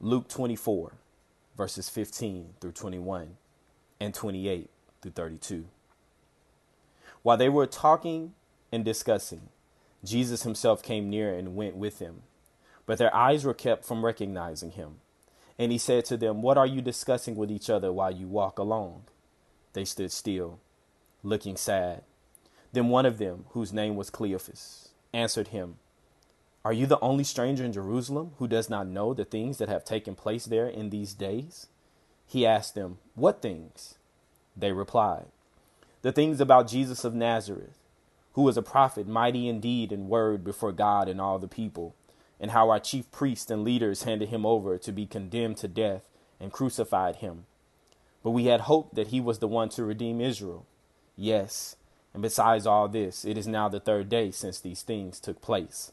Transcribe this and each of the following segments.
Luke 24, verses 15 through 21 and 28 through 32. While they were talking and discussing, Jesus himself came near and went with them. But their eyes were kept from recognizing him. And he said to them, What are you discussing with each other while you walk along? They stood still, looking sad. Then one of them, whose name was Cleophas, answered him, Are you the only stranger in Jerusalem who does not know the things that have taken place there in these days? He asked them, What things? They replied, The things about Jesus of Nazareth, who was a prophet, mighty in deed and word before God and all the people and how our chief priests and leaders handed him over to be condemned to death and crucified him. But we had hoped that he was the one to redeem Israel. Yes, and besides all this, it is now the third day since these things took place.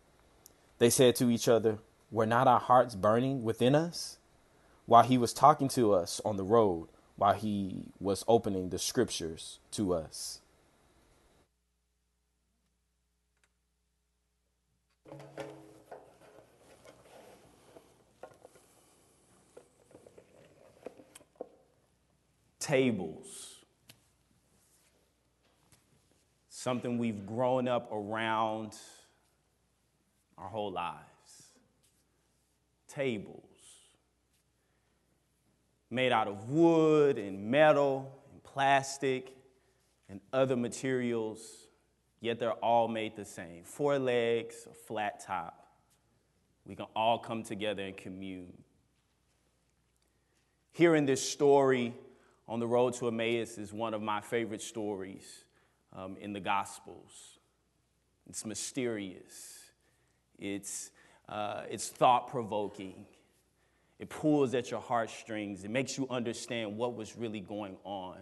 They said to each other, Were not our hearts burning within us? While he was talking to us on the road, while he was opening the scriptures to us. tables. Something we've grown up around whole lives. Tables. Made out of wood and metal and plastic and other materials, yet they're all made the same. Four legs, a flat top. We can all come together and commune. Hearing this story on the road to Emmaus is one of my favorite stories um, in the Gospels. It's mysterious, it's, uh, it's thought provoking, it pulls at your heartstrings, it makes you understand what was really going on.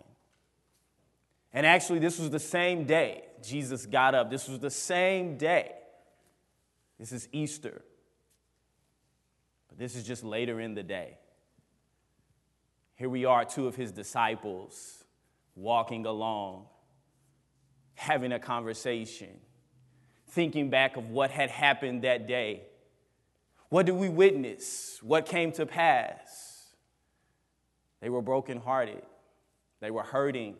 And actually, this was the same day Jesus got up. This was the same day. This is Easter. But this is just later in the day. Here we are, two of his disciples walking along, having a conversation, thinking back of what had happened that day. What did we witness? What came to pass? They were brokenhearted. They were hurting.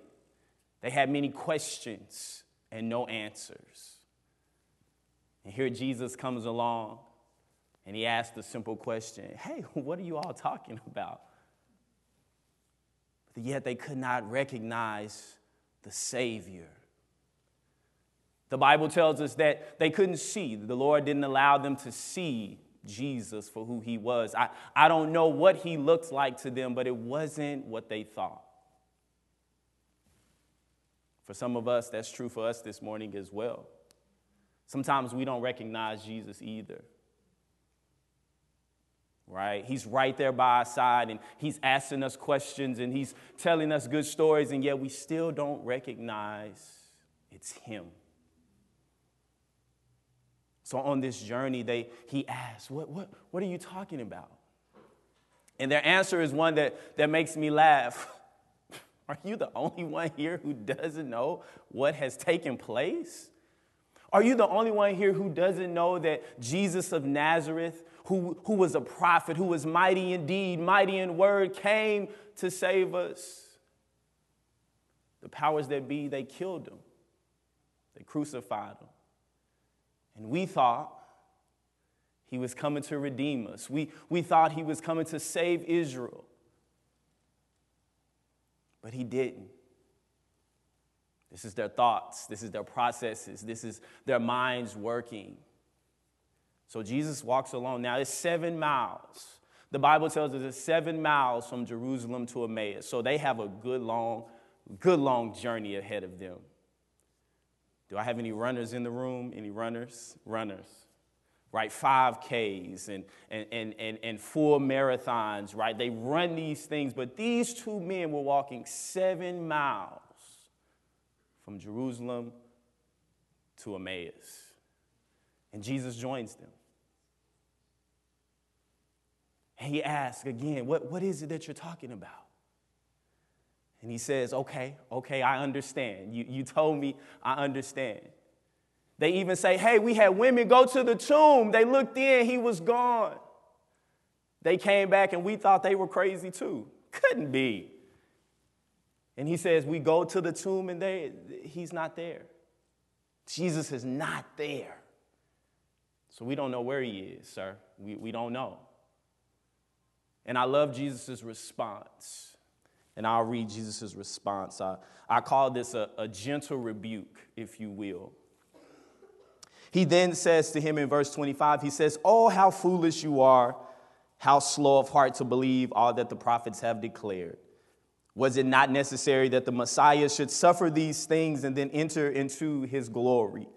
They had many questions and no answers. And here Jesus comes along and he asks the simple question Hey, what are you all talking about? yet they could not recognize the Savior. The Bible tells us that they couldn't see. The Lord didn't allow them to see Jesus for who he was. I, I don't know what he looked like to them, but it wasn't what they thought. For some of us, that's true for us this morning as well. Sometimes we don't recognize Jesus either right? He's right there by our side and he's asking us questions and he's telling us good stories, and yet we still don't recognize it's him. So on this journey, they, he asks, what, what, what are you talking about? And their answer is one that, that makes me laugh. Are you the only one here who doesn't know what has taken place? Are you the only one here who doesn't know that Jesus of Nazareth who, who was a prophet, who was mighty in deed, mighty in word, came to save us. The powers that be, they killed him, they crucified him. And we thought he was coming to redeem us, we, we thought he was coming to save Israel. But he didn't. This is their thoughts, this is their processes, this is their minds working. So Jesus walks along. Now it's seven miles. The Bible tells us it's seven miles from Jerusalem to Emmaus. So they have a good long, good long journey ahead of them. Do I have any runners in the room? Any runners? Runners. right? 5Ks and, and, and, and, and full marathons, right? They run these things, but these two men were walking seven miles from Jerusalem to Emmaus. And Jesus joins them. And he asks again, what, what is it that you're talking about? And he says, Okay, okay, I understand. You, you told me I understand. They even say, Hey, we had women go to the tomb. They looked in, he was gone. They came back and we thought they were crazy too. Couldn't be. And he says, We go to the tomb and they, he's not there. Jesus is not there. So we don't know where he is, sir. We, we don't know. And I love Jesus' response. And I'll read Jesus' response. I, I call this a, a gentle rebuke, if you will. He then says to him in verse 25, he says, Oh, how foolish you are, how slow of heart to believe all that the prophets have declared. Was it not necessary that the Messiah should suffer these things and then enter into his glory?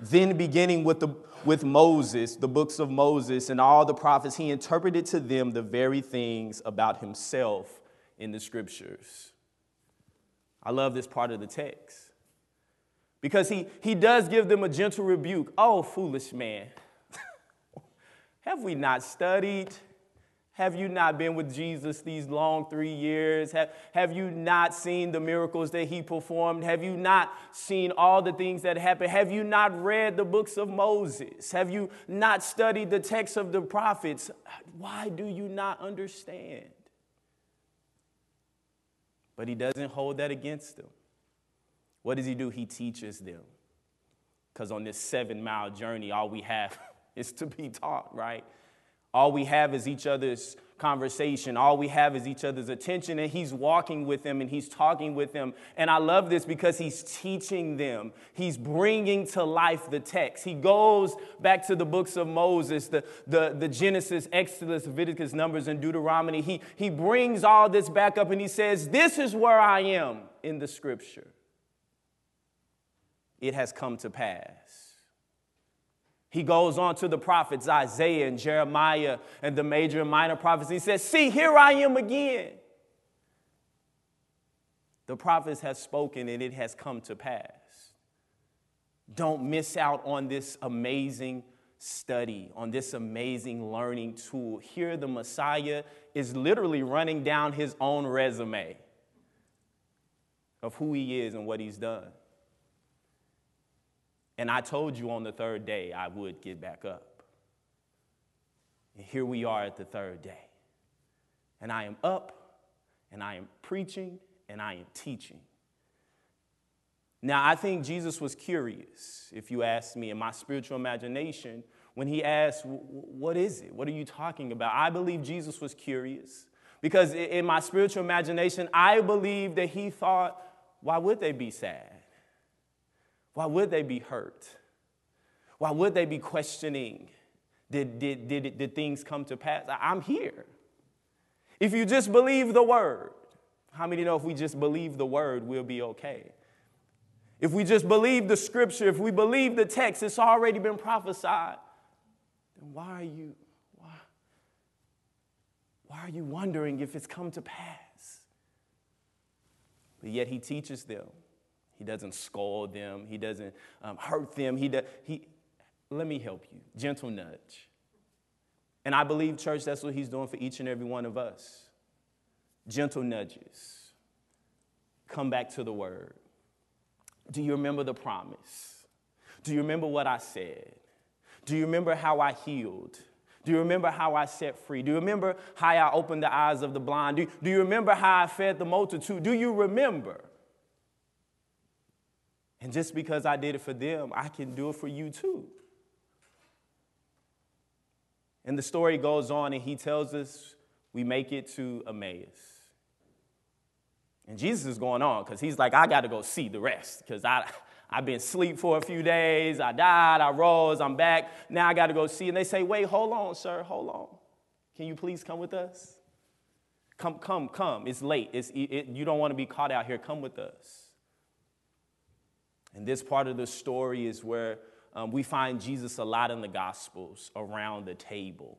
Then, beginning with, the, with Moses, the books of Moses, and all the prophets, he interpreted to them the very things about himself in the scriptures. I love this part of the text because he, he does give them a gentle rebuke. Oh, foolish man, have we not studied? Have you not been with Jesus these long three years? Have, have you not seen the miracles that he performed? Have you not seen all the things that happened? Have you not read the books of Moses? Have you not studied the texts of the prophets? Why do you not understand? But he doesn't hold that against them. What does he do? He teaches them. Because on this seven mile journey, all we have is to be taught, right? All we have is each other's conversation. All we have is each other's attention, and he's walking with them and he's talking with them. And I love this because he's teaching them. He's bringing to life the text. He goes back to the books of Moses, the, the, the Genesis, Exodus, Leviticus, Numbers, and Deuteronomy. He, he brings all this back up and he says, This is where I am in the scripture. It has come to pass. He goes on to the prophets Isaiah and Jeremiah and the major and minor prophets. He says, See, here I am again. The prophets have spoken and it has come to pass. Don't miss out on this amazing study, on this amazing learning tool. Here, the Messiah is literally running down his own resume of who he is and what he's done. And I told you on the third day I would get back up. And here we are at the third day. And I am up, and I am preaching, and I am teaching. Now, I think Jesus was curious, if you ask me, in my spiritual imagination, when he asked, What is it? What are you talking about? I believe Jesus was curious because in my spiritual imagination, I believe that he thought, Why would they be sad? Why would they be hurt? Why would they be questioning? Did, did, did, did things come to pass? I'm here. If you just believe the word, how many know if we just believe the word, we'll be okay? If we just believe the scripture, if we believe the text, it's already been prophesied, then why are you, why, why are you wondering if it's come to pass? But yet he teaches them. He doesn't scold them. He doesn't um, hurt them. He, does, he, let me help you. Gentle nudge. And I believe, church, that's what he's doing for each and every one of us. Gentle nudges. Come back to the word. Do you remember the promise? Do you remember what I said? Do you remember how I healed? Do you remember how I set free? Do you remember how I opened the eyes of the blind? Do, do you remember how I fed the multitude? Do you remember? And just because I did it for them, I can do it for you too. And the story goes on, and he tells us we make it to Emmaus. And Jesus is going on because he's like, I got to go see the rest because I, I've been asleep for a few days. I died, I rose, I'm back. Now I got to go see. And they say, Wait, hold on, sir, hold on. Can you please come with us? Come, come, come. It's late. It's, it, you don't want to be caught out here. Come with us. And this part of the story is where um, we find Jesus a lot in the Gospels around the table.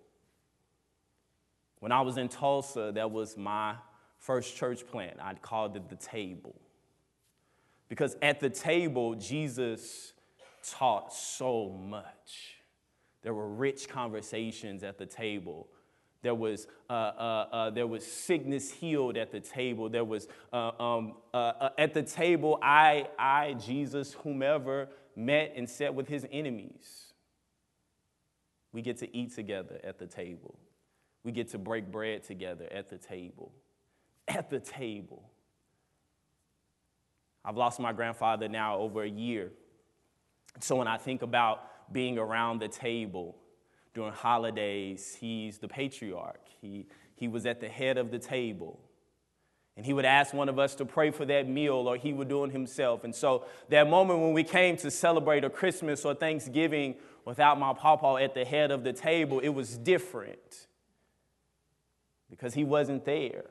When I was in Tulsa, that was my first church plant. I called it the table. Because at the table, Jesus taught so much. There were rich conversations at the table. There was, uh, uh, uh, there was sickness healed at the table. There was, uh, um, uh, at the table, I, I, Jesus, whomever, met and sat with his enemies. We get to eat together at the table. We get to break bread together at the table. At the table. I've lost my grandfather now over a year. So when I think about being around the table during holidays, he's the patriarch. He, he was at the head of the table. And he would ask one of us to pray for that meal, or he would do it himself. And so, that moment when we came to celebrate a Christmas or Thanksgiving without my papa at the head of the table, it was different because he wasn't there.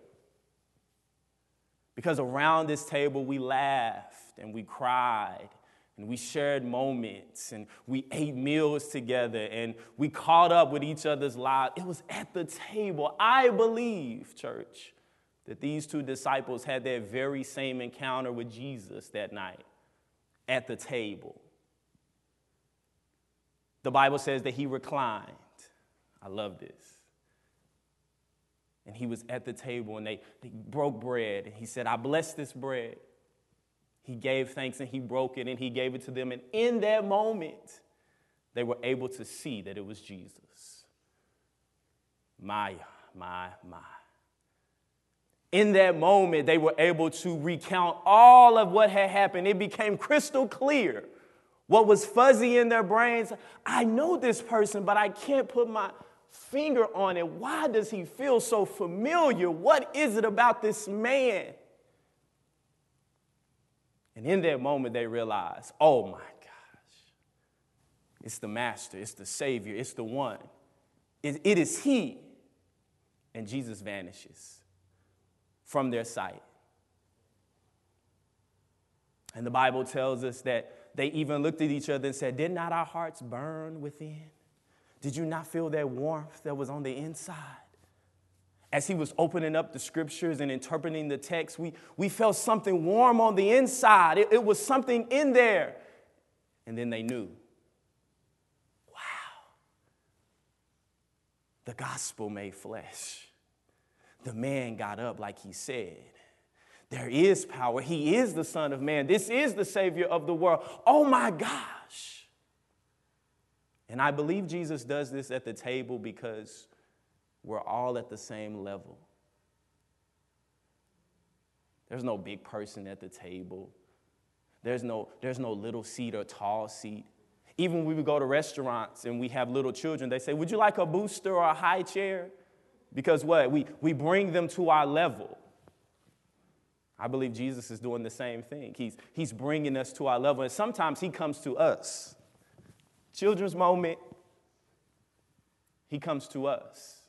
Because around this table, we laughed and we cried and we shared moments and we ate meals together and we caught up with each other's lives. It was at the table. I believe, church, that these two disciples had that very same encounter with Jesus that night at the table. The Bible says that he reclined. I love this and he was at the table and they, they broke bread and he said i bless this bread he gave thanks and he broke it and he gave it to them and in that moment they were able to see that it was jesus my my my in that moment they were able to recount all of what had happened it became crystal clear what was fuzzy in their brains i know this person but i can't put my finger on it. Why does he feel so familiar? What is it about this man? And in that moment, they realize, oh my gosh, it's the master, it's the savior, it's the one. it, it is he. And Jesus vanishes from their sight. And the Bible tells us that they even looked at each other and said, Did not our hearts burn within? Did you not feel that warmth that was on the inside? As he was opening up the scriptures and interpreting the text, we, we felt something warm on the inside. It, it was something in there. And then they knew wow, the gospel made flesh. The man got up like he said. There is power. He is the Son of Man. This is the Savior of the world. Oh my gosh. And I believe Jesus does this at the table because we're all at the same level. There's no big person at the table. There's no, there's no little seat or tall seat. Even when we go to restaurants and we have little children, they say, Would you like a booster or a high chair? Because what? We, we bring them to our level. I believe Jesus is doing the same thing. He's, he's bringing us to our level, and sometimes He comes to us children's moment, he comes to us.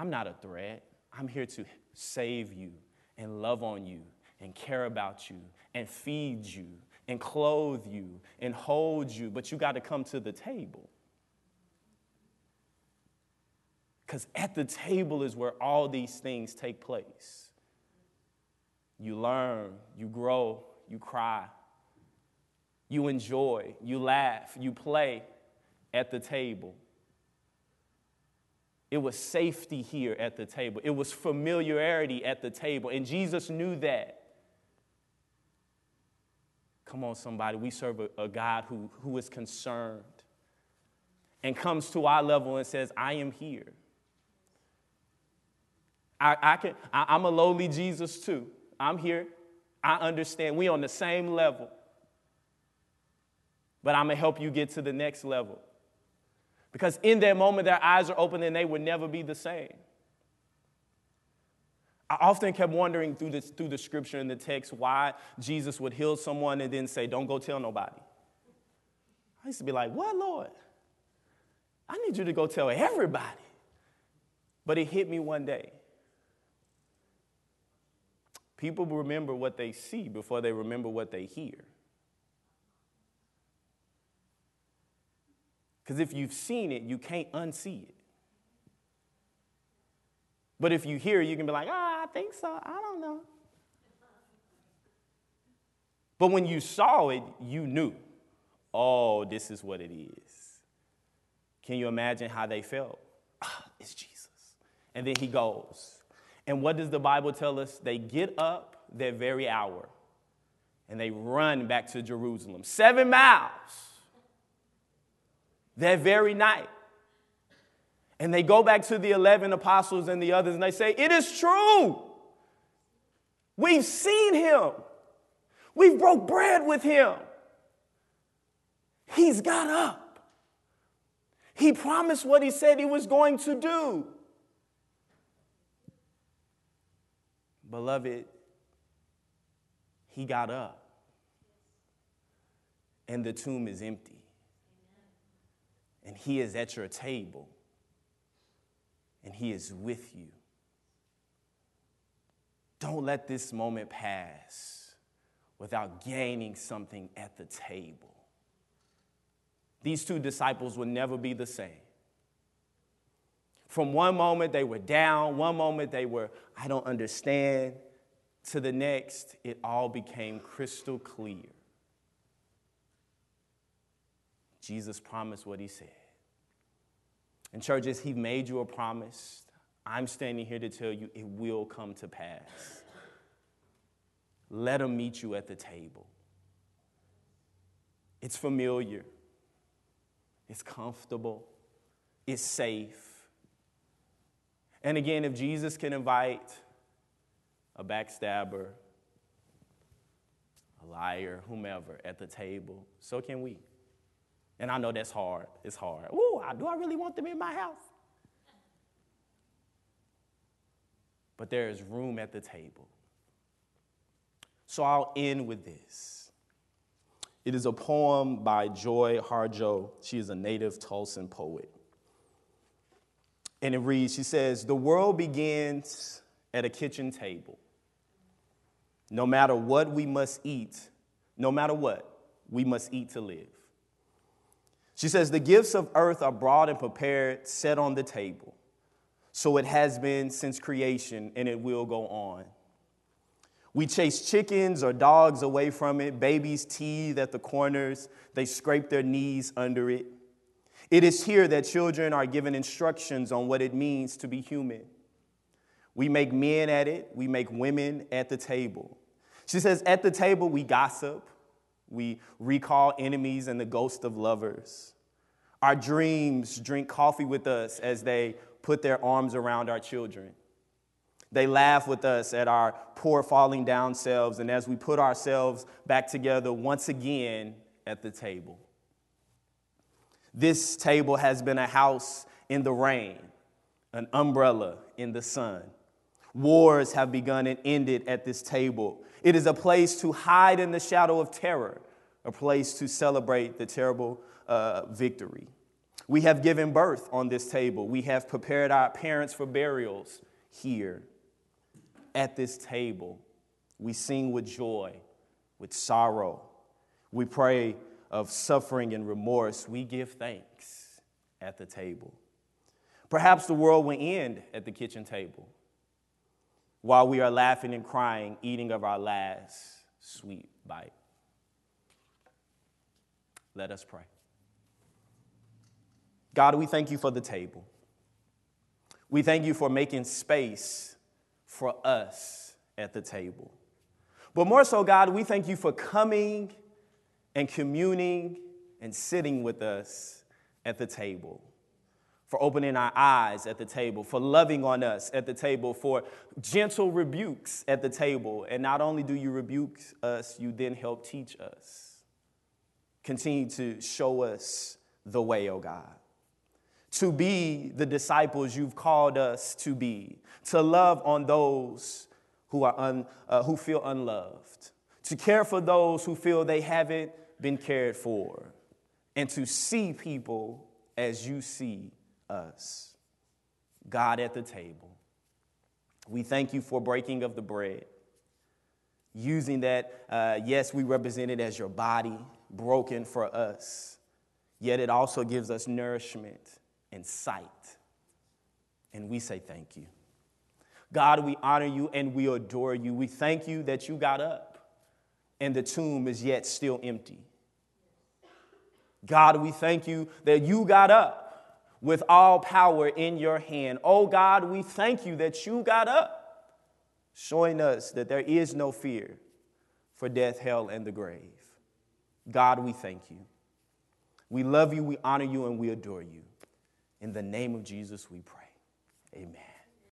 I'm not a threat. I'm here to save you and love on you and care about you and feed you and clothe you and hold you, but you got to come to the table. Because at the table is where all these things take place. You learn, you grow, you cry, you enjoy, you laugh, you play at the table. It was safety here at the table. It was familiarity at the table. And Jesus knew that. Come on, somebody. We serve a, a, God who, who is concerned and comes to our level and says, I am here. I, I can, I, I'm a lowly Jesus too. I'm here. I understand. We on the same level but I'm going to help you get to the next level. Because in that moment, their eyes are open and they would never be the same. I often kept wondering through, this, through the scripture and the text why Jesus would heal someone and then say, Don't go tell nobody. I used to be like, What, Lord? I need you to go tell everybody. But it hit me one day. People remember what they see before they remember what they hear. Because if you've seen it, you can't unsee it. But if you hear, you can be like, ah, I think so. I don't know. But when you saw it, you knew, oh, this is what it is. Can you imagine how they felt? Ah, it's Jesus. And then he goes. And what does the Bible tell us? They get up that very hour and they run back to Jerusalem. Seven miles that very night. And they go back to the 11 apostles and the others and they say, It is true. We've seen him. We've broke bread with him. He's got up. He promised what he said he was going to do. Beloved, he got up. And the tomb is empty. And he is at your table. And he is with you. Don't let this moment pass without gaining something at the table. These two disciples will never be the same. From one moment they were down, one moment they were, I don't understand, to the next, it all became crystal clear. Jesus promised what he said. And, churches, he made you a promise. I'm standing here to tell you it will come to pass. Let him meet you at the table. It's familiar, it's comfortable, it's safe. And again, if Jesus can invite a backstabber, a liar, whomever at the table, so can we. And I know that's hard. It's hard. Ooh, do I really want them in my house? But there is room at the table. So I'll end with this. It is a poem by Joy Harjo. She is a native Tulsan poet. And it reads She says, The world begins at a kitchen table. No matter what we must eat, no matter what, we must eat to live. She says, The gifts of earth are brought and prepared, set on the table. So it has been since creation, and it will go on. We chase chickens or dogs away from it. Babies teethe at the corners, they scrape their knees under it. It is here that children are given instructions on what it means to be human. We make men at it, we make women at the table. She says, At the table, we gossip, we recall enemies and the ghost of lovers. Our dreams drink coffee with us as they put their arms around our children. They laugh with us at our poor falling down selves and as we put ourselves back together once again at the table. This table has been a house in the rain, an umbrella in the sun. Wars have begun and ended at this table. It is a place to hide in the shadow of terror, a place to celebrate the terrible uh, victory. We have given birth on this table. We have prepared our parents for burials here at this table. We sing with joy, with sorrow. We pray of suffering and remorse, we give thanks at the table. Perhaps the world will end at the kitchen table while we are laughing and crying, eating of our last sweet bite. Let us pray. God, we thank you for the table. We thank you for making space for us at the table. But more so, God, we thank you for coming and communing and sitting with us at the table, for opening our eyes at the table, for loving on us at the table, for gentle rebukes at the table. And not only do you rebuke us, you then help teach us. Continue to show us the way, O oh God. To be the disciples you've called us to be, to love on those who, are un, uh, who feel unloved, to care for those who feel they haven't been cared for, and to see people as you see us. God at the table. We thank you for breaking of the bread. Using that, uh, yes, we represent it as your body broken for us. yet it also gives us nourishment and sight. And we say thank you. God, we honor you and we adore you. We thank you that you got up and the tomb is yet still empty. God, we thank you that you got up with all power in your hand. Oh God, we thank you that you got up, showing us that there is no fear for death, hell, and the grave. God, we thank you. We love you, we honor you, and we adore you. In the name of Jesus, we pray. Amen.